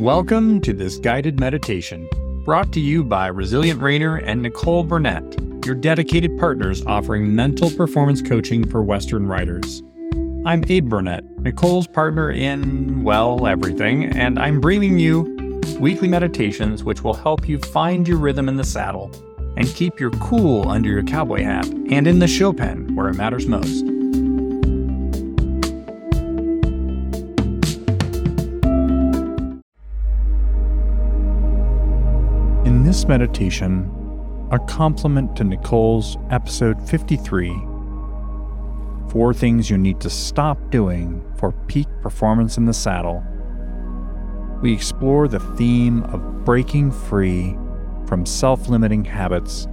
Welcome to this guided meditation brought to you by Resilient Reiner and Nicole Burnett, your dedicated partners offering mental performance coaching for Western riders. I'm Abe Burnett, Nicole's partner in, well, everything, and I'm bringing you weekly meditations which will help you find your rhythm in the saddle and keep your cool under your cowboy hat and in the show pen where it matters most. This meditation, a complement to Nicole's episode 53 Four Things You Need to Stop Doing for Peak Performance in the Saddle, we explore the theme of breaking free from self limiting habits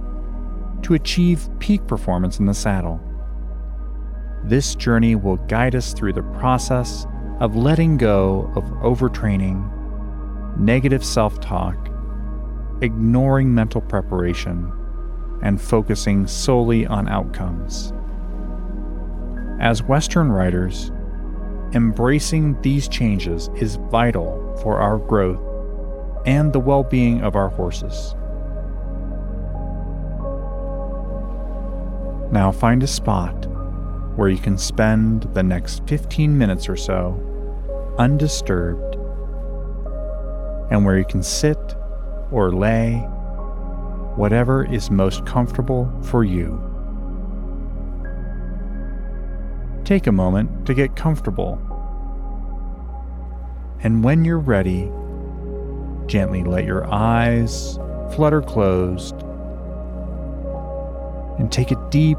to achieve peak performance in the saddle. This journey will guide us through the process of letting go of overtraining, negative self talk, ignoring mental preparation, and focusing solely on outcomes. As Western riders, embracing these changes is vital for our growth and the well being of our horses. Now find a spot where you can spend the next 15 minutes or so undisturbed and where you can sit or lay, whatever is most comfortable for you. Take a moment to get comfortable. And when you're ready, gently let your eyes flutter closed and take a deep,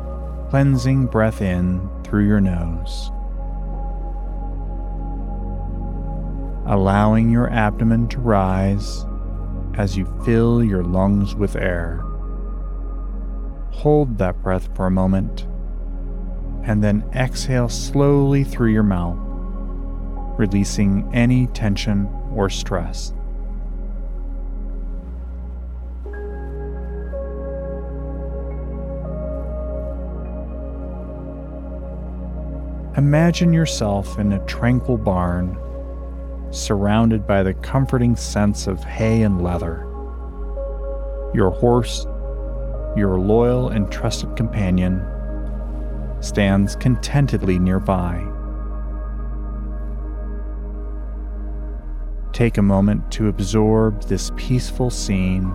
cleansing breath in through your nose. Allowing your abdomen to rise as you fill your lungs with air. Hold that breath for a moment and then exhale slowly through your mouth, releasing any tension or stress. Imagine yourself in a tranquil barn, surrounded by the comforting sense of hay and leather. Your horse, your loyal and trusted companion, stands contentedly nearby. Take a moment to absorb this peaceful scene,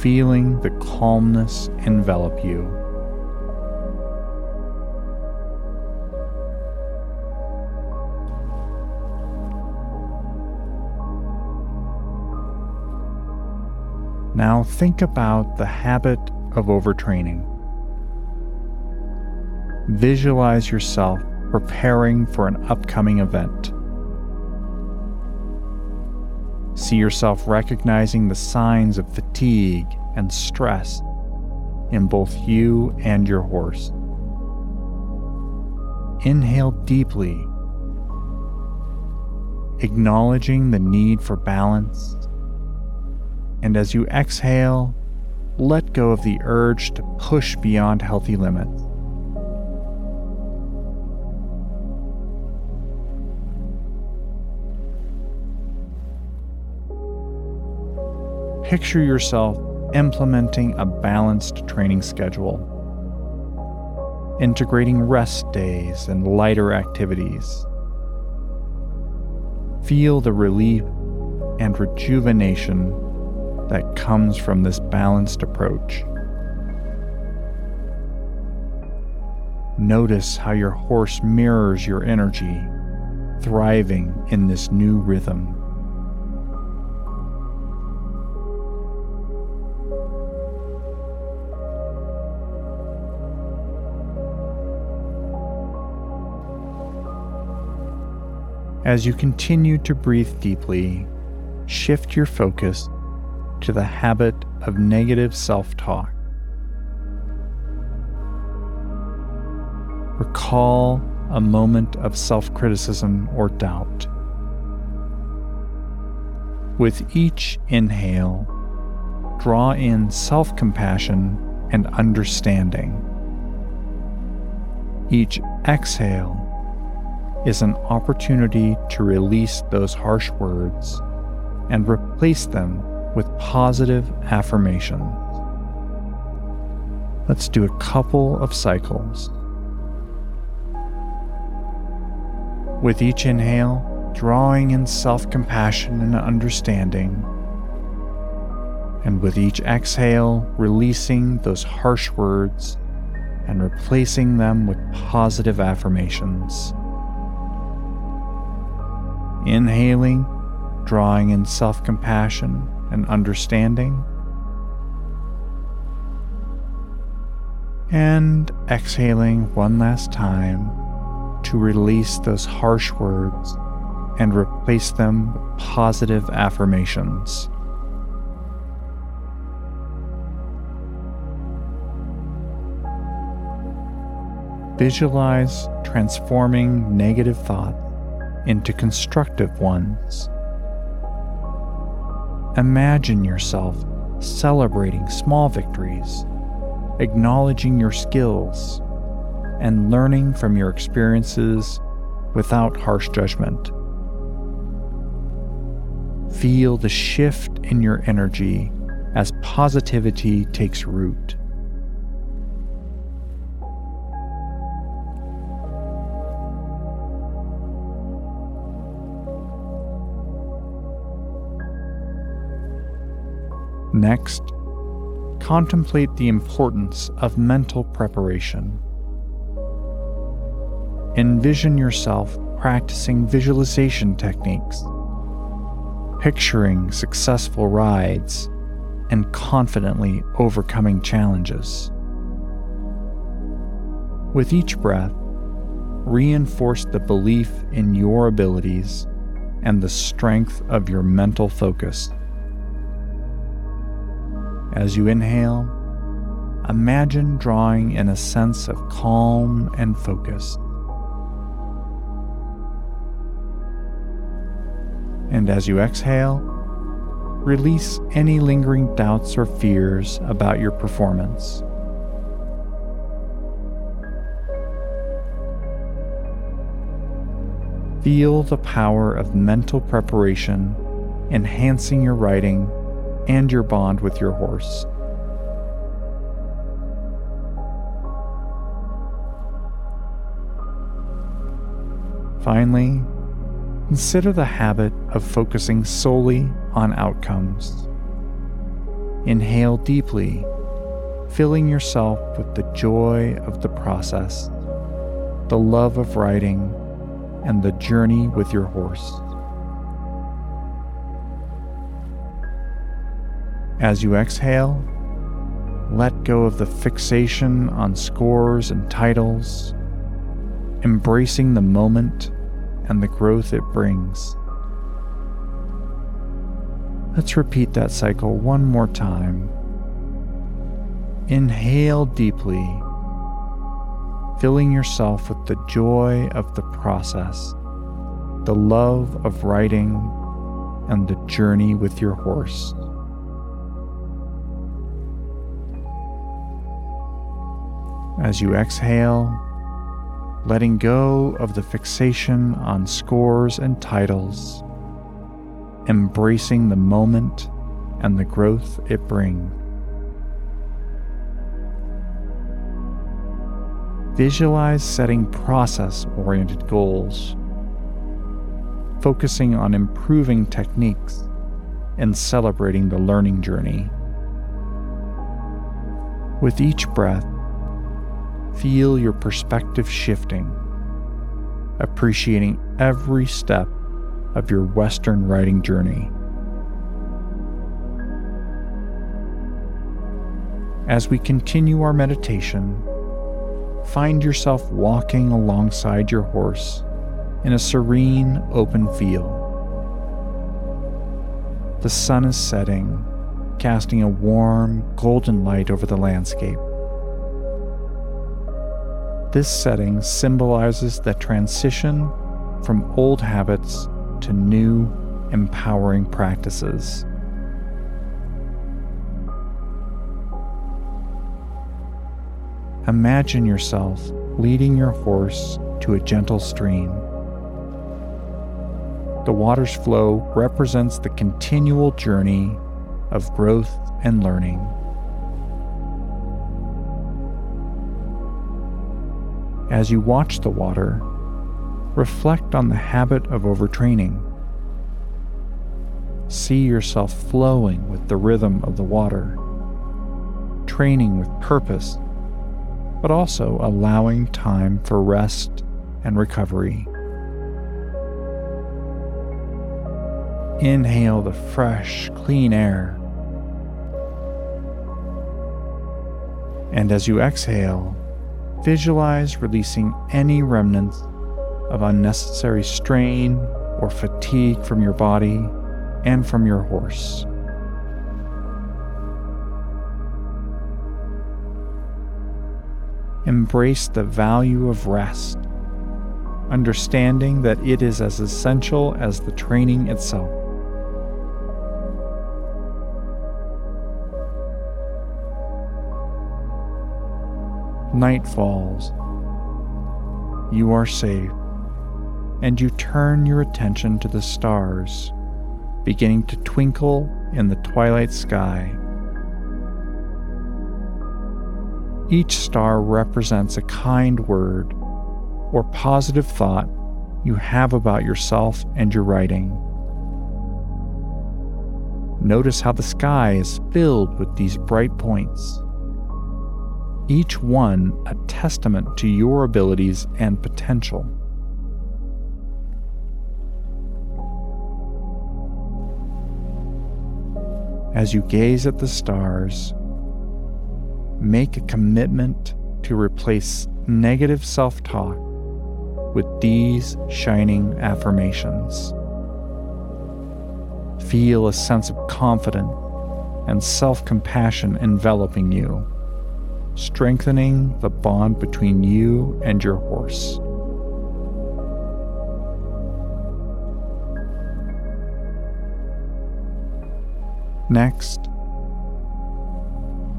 feeling the calmness envelop you. Now think about the habit of overtraining. Visualize yourself preparing for an upcoming event. See yourself recognizing the signs of fatigue and stress in both you and your horse. Inhale deeply, acknowledging the need for balance and as you exhale, let go of the urge to push beyond healthy limits. Picture yourself implementing a balanced training schedule, integrating rest days and lighter activities. Feel the relief and rejuvenation that comes from this balanced approach. Notice how your horse mirrors your energy, thriving in this new rhythm. As you continue to breathe deeply, shift your focus to the habit of negative self talk. Recall a moment of self criticism or doubt. With each inhale, draw in self compassion and understanding. Each exhale, is an opportunity to release those harsh words and replace them with positive affirmation. Let's do a couple of cycles. With each inhale, drawing in self compassion and understanding. And with each exhale, releasing those harsh words and replacing them with positive affirmations. Inhaling, drawing in self compassion and understanding. And exhaling one last time to release those harsh words and replace them with positive affirmations. Visualize transforming negative thoughts into constructive ones. Imagine yourself celebrating small victories, acknowledging your skills, and learning from your experiences without harsh judgment. Feel the shift in your energy as positivity takes root. Next, contemplate the importance of mental preparation. Envision yourself practicing visualization techniques, picturing successful rides, and confidently overcoming challenges. With each breath, reinforce the belief in your abilities and the strength of your mental focus. As you inhale, imagine drawing in a sense of calm and focus. And as you exhale, release any lingering doubts or fears about your performance. Feel the power of mental preparation enhancing your riding and your bond with your horse. Finally, consider the habit of focusing solely on outcomes. Inhale deeply, filling yourself with the joy of the process, the love of riding, and the journey with your horse. As you exhale, let go of the fixation on scores and titles, embracing the moment and the growth it brings. Let's repeat that cycle one more time. Inhale deeply, filling yourself with the joy of the process, the love of riding, and the journey with your horse. As you exhale, letting go of the fixation on scores and titles, embracing the moment and the growth it brings. Visualize setting process oriented goals, focusing on improving techniques and celebrating the learning journey. With each breath, feel your perspective shifting, appreciating every step of your Western riding journey. As we continue our meditation, find yourself walking alongside your horse in a serene, open field. The sun is setting, casting a warm, golden light over the landscape. This setting symbolizes the transition from old habits to new, empowering practices. Imagine yourself leading your horse to a gentle stream, the water's flow represents the continual journey of growth and learning. As you watch the water, reflect on the habit of overtraining. See yourself flowing with the rhythm of the water, training with purpose, but also allowing time for rest and recovery. Inhale the fresh, clean air. And as you exhale, visualize releasing any remnants of unnecessary strain or fatigue from your body and from your horse. Embrace the value of rest, understanding that it is as essential as the training itself. Night falls. You are safe, and you turn your attention to the stars, beginning to twinkle in the twilight sky. Each star represents a kind word or positive thought you have about yourself and your riding. Notice how the sky is filled with these bright points each one a testament to your abilities and potential. As you gaze at the stars, make a commitment to replace negative self talk with these shining affirmations. Feel a sense of confidence and self compassion enveloping you strengthening the bond between you and your horse. Next,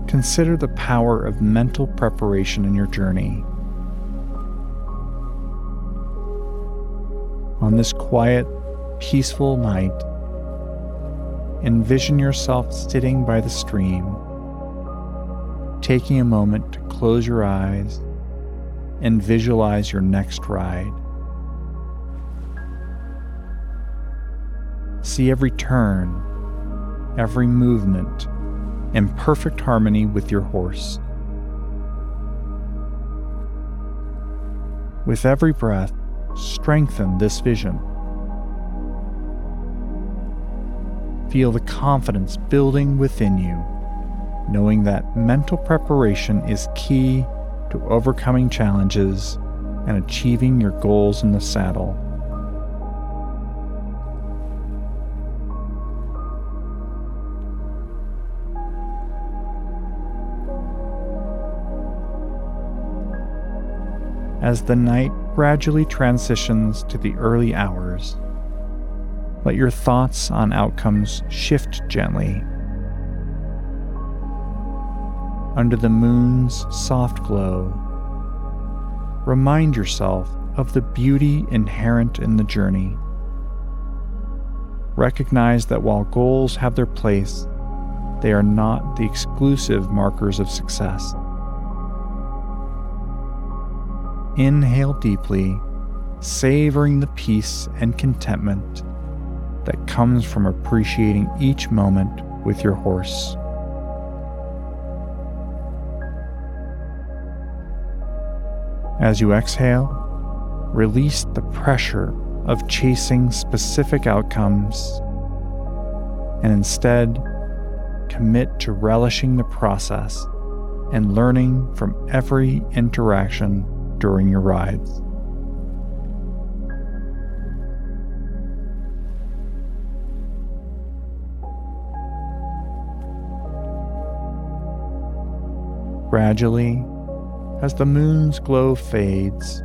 consider the power of mental preparation in your journey. On this quiet, peaceful night, envision yourself sitting by the stream taking a moment to close your eyes and visualize your next ride. See every turn, every movement in perfect harmony with your horse. With every breath, strengthen this vision. Feel the confidence building within you knowing that mental preparation is key to overcoming challenges and achieving your goals in the saddle. As the night gradually transitions to the early hours, let your thoughts on outcomes shift gently under the moon's soft glow. Remind yourself of the beauty inherent in the journey. Recognize that while goals have their place, they are not the exclusive markers of success. Inhale deeply, savoring the peace and contentment that comes from appreciating each moment with your horse. As you exhale, release the pressure of chasing specific outcomes and instead commit to relishing the process and learning from every interaction during your rides. Gradually, as the moon's glow fades,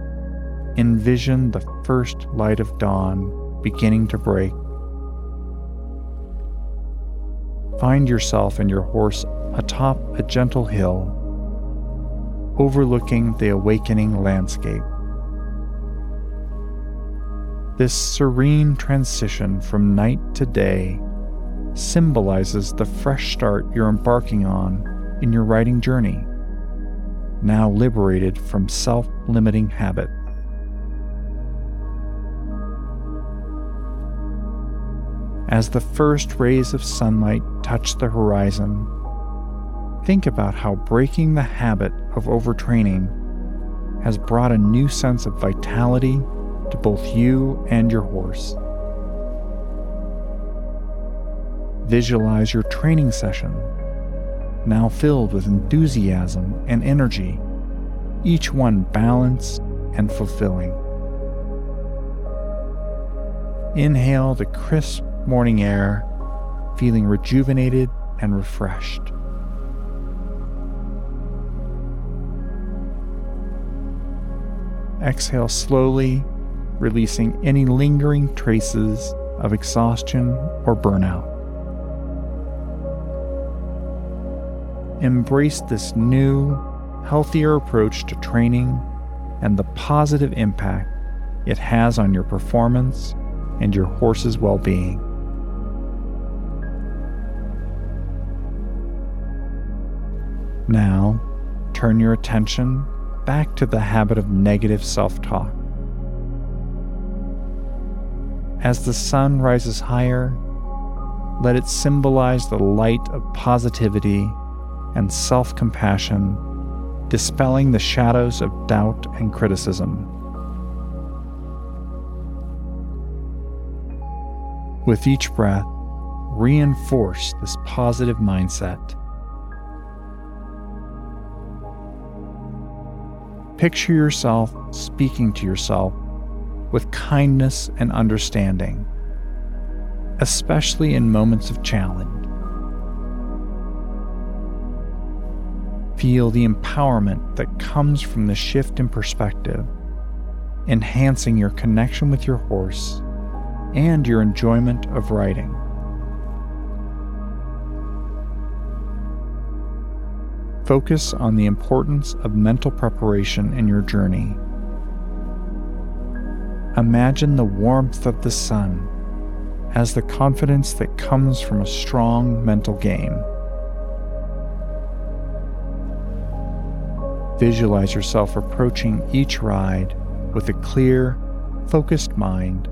envision the first light of dawn beginning to break. Find yourself and your horse atop a gentle hill, overlooking the awakening landscape. This serene transition from night to day symbolizes the fresh start you're embarking on in your riding journey, now liberated from self limiting habit. As the first rays of sunlight touch the horizon, think about how breaking the habit of overtraining has brought a new sense of vitality to both you and your horse. Visualize your training session, now filled with enthusiasm and energy, each one balanced and fulfilling. Inhale the crisp morning air, feeling rejuvenated and refreshed. Exhale slowly releasing any lingering traces of exhaustion or burnout. Embrace this new, healthier approach to training and the positive impact it has on your performance and your horse's well being. Now, turn your attention back to the habit of negative self talk. As the sun rises higher, let it symbolize the light of positivity and self compassion, dispelling the shadows of doubt and criticism. With each breath, reinforce this positive mindset. Picture yourself speaking to yourself with kindness and understanding, especially in moments of challenge. Feel the empowerment that comes from the shift in perspective, enhancing your connection with your horse and your enjoyment of riding. Focus on the importance of mental preparation in your journey Imagine the warmth of the sun as the confidence that comes from a strong mental game. Visualize yourself approaching each ride with a clear, focused mind,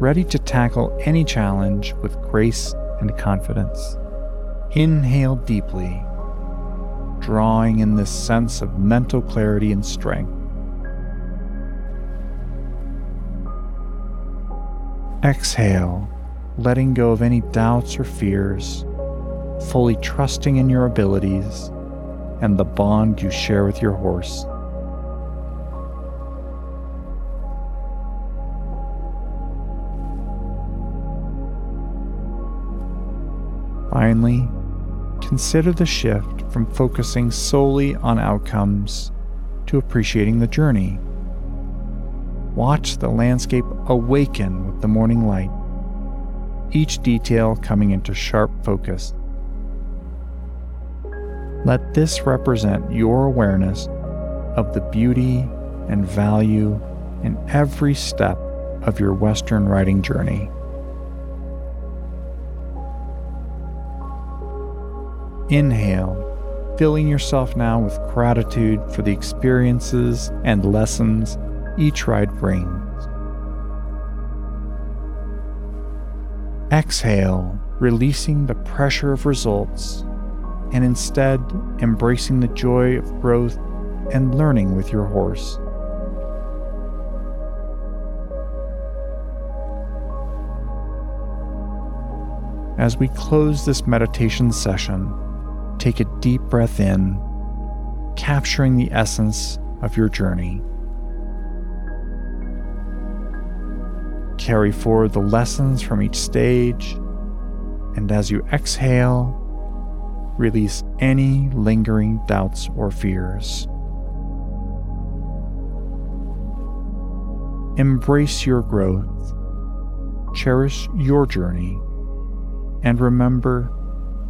ready to tackle any challenge with grace and confidence. Inhale deeply, drawing in this sense of mental clarity and strength. Exhale, letting go of any doubts or fears, fully trusting in your abilities and the bond you share with your horse. Finally, consider the shift from focusing solely on outcomes to appreciating the journey. Watch the landscape awaken with the morning light, each detail coming into sharp focus. Let this represent your awareness of the beauty and value in every step of your Western riding journey. Inhale, filling yourself now with gratitude for the experiences and lessons each ride brings. Exhale, releasing the pressure of results and instead embracing the joy of growth and learning with your horse. As we close this meditation session, take a deep breath in, capturing the essence of your journey. Carry forward the lessons from each stage, and as you exhale, release any lingering doubts or fears. Embrace your growth, cherish your journey, and remember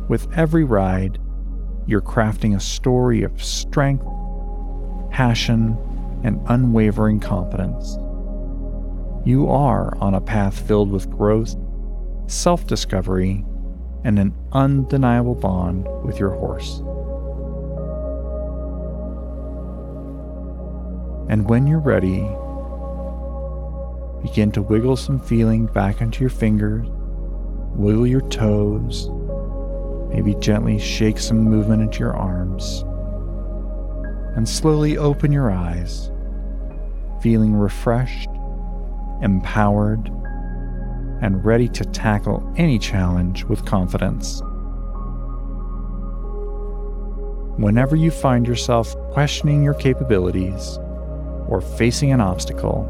with every ride, you're crafting a story of strength, passion, and unwavering confidence. you are on a path filled with growth, self discovery, and an undeniable bond with your horse. And when you're ready, begin to wiggle some feeling back into your fingers, wiggle your toes, maybe gently shake some movement into your arms, and slowly open your eyes, feeling refreshed, empowered, and ready to tackle any challenge with confidence. Whenever you find yourself questioning your capabilities or facing an obstacle,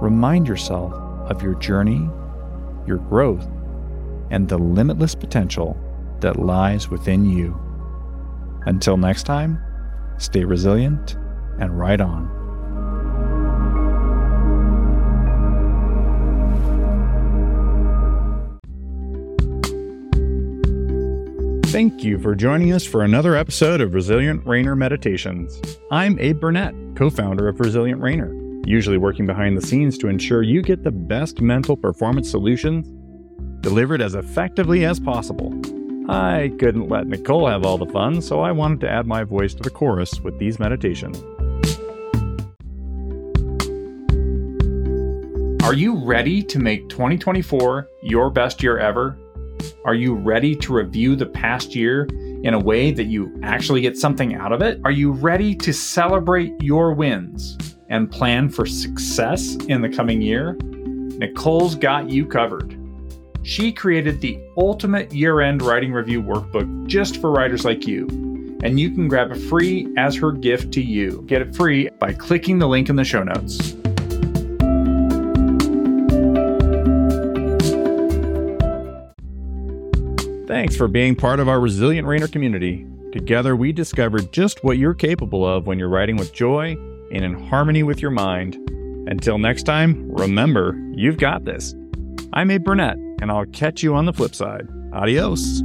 remind yourself of your journey, your growth, and the limitless potential that lies within you. Until next time, stay resilient and ride on. Thank you for joining us for another episode of Resilient Reiner Meditations. I'm Abe Burnett, co founder of Resilient Reiner, usually working behind the scenes to ensure you get the best mental performance solutions delivered as effectively as possible. I couldn't let Nicole have all the fun, so I wanted to add my voice to the chorus with these meditations. Are you ready to make 2024 your best year ever? Are you ready to review the past year in a way that you actually get something out of it? Are you ready to celebrate your wins and plan for success in the coming year? Nicole's got you covered. She created the ultimate year end riding review workbook just for riders like you. And you can grab it free as her gift to you. Get it free by clicking the link in the show notes. Thanks for being part of our Resilient Reiner community. Together, we discovered just what you're capable of when you're riding with joy and in harmony with your mind. Until next time, remember, you've got this. I'm Abe Burnett, and I'll catch you on the flip side. Adios.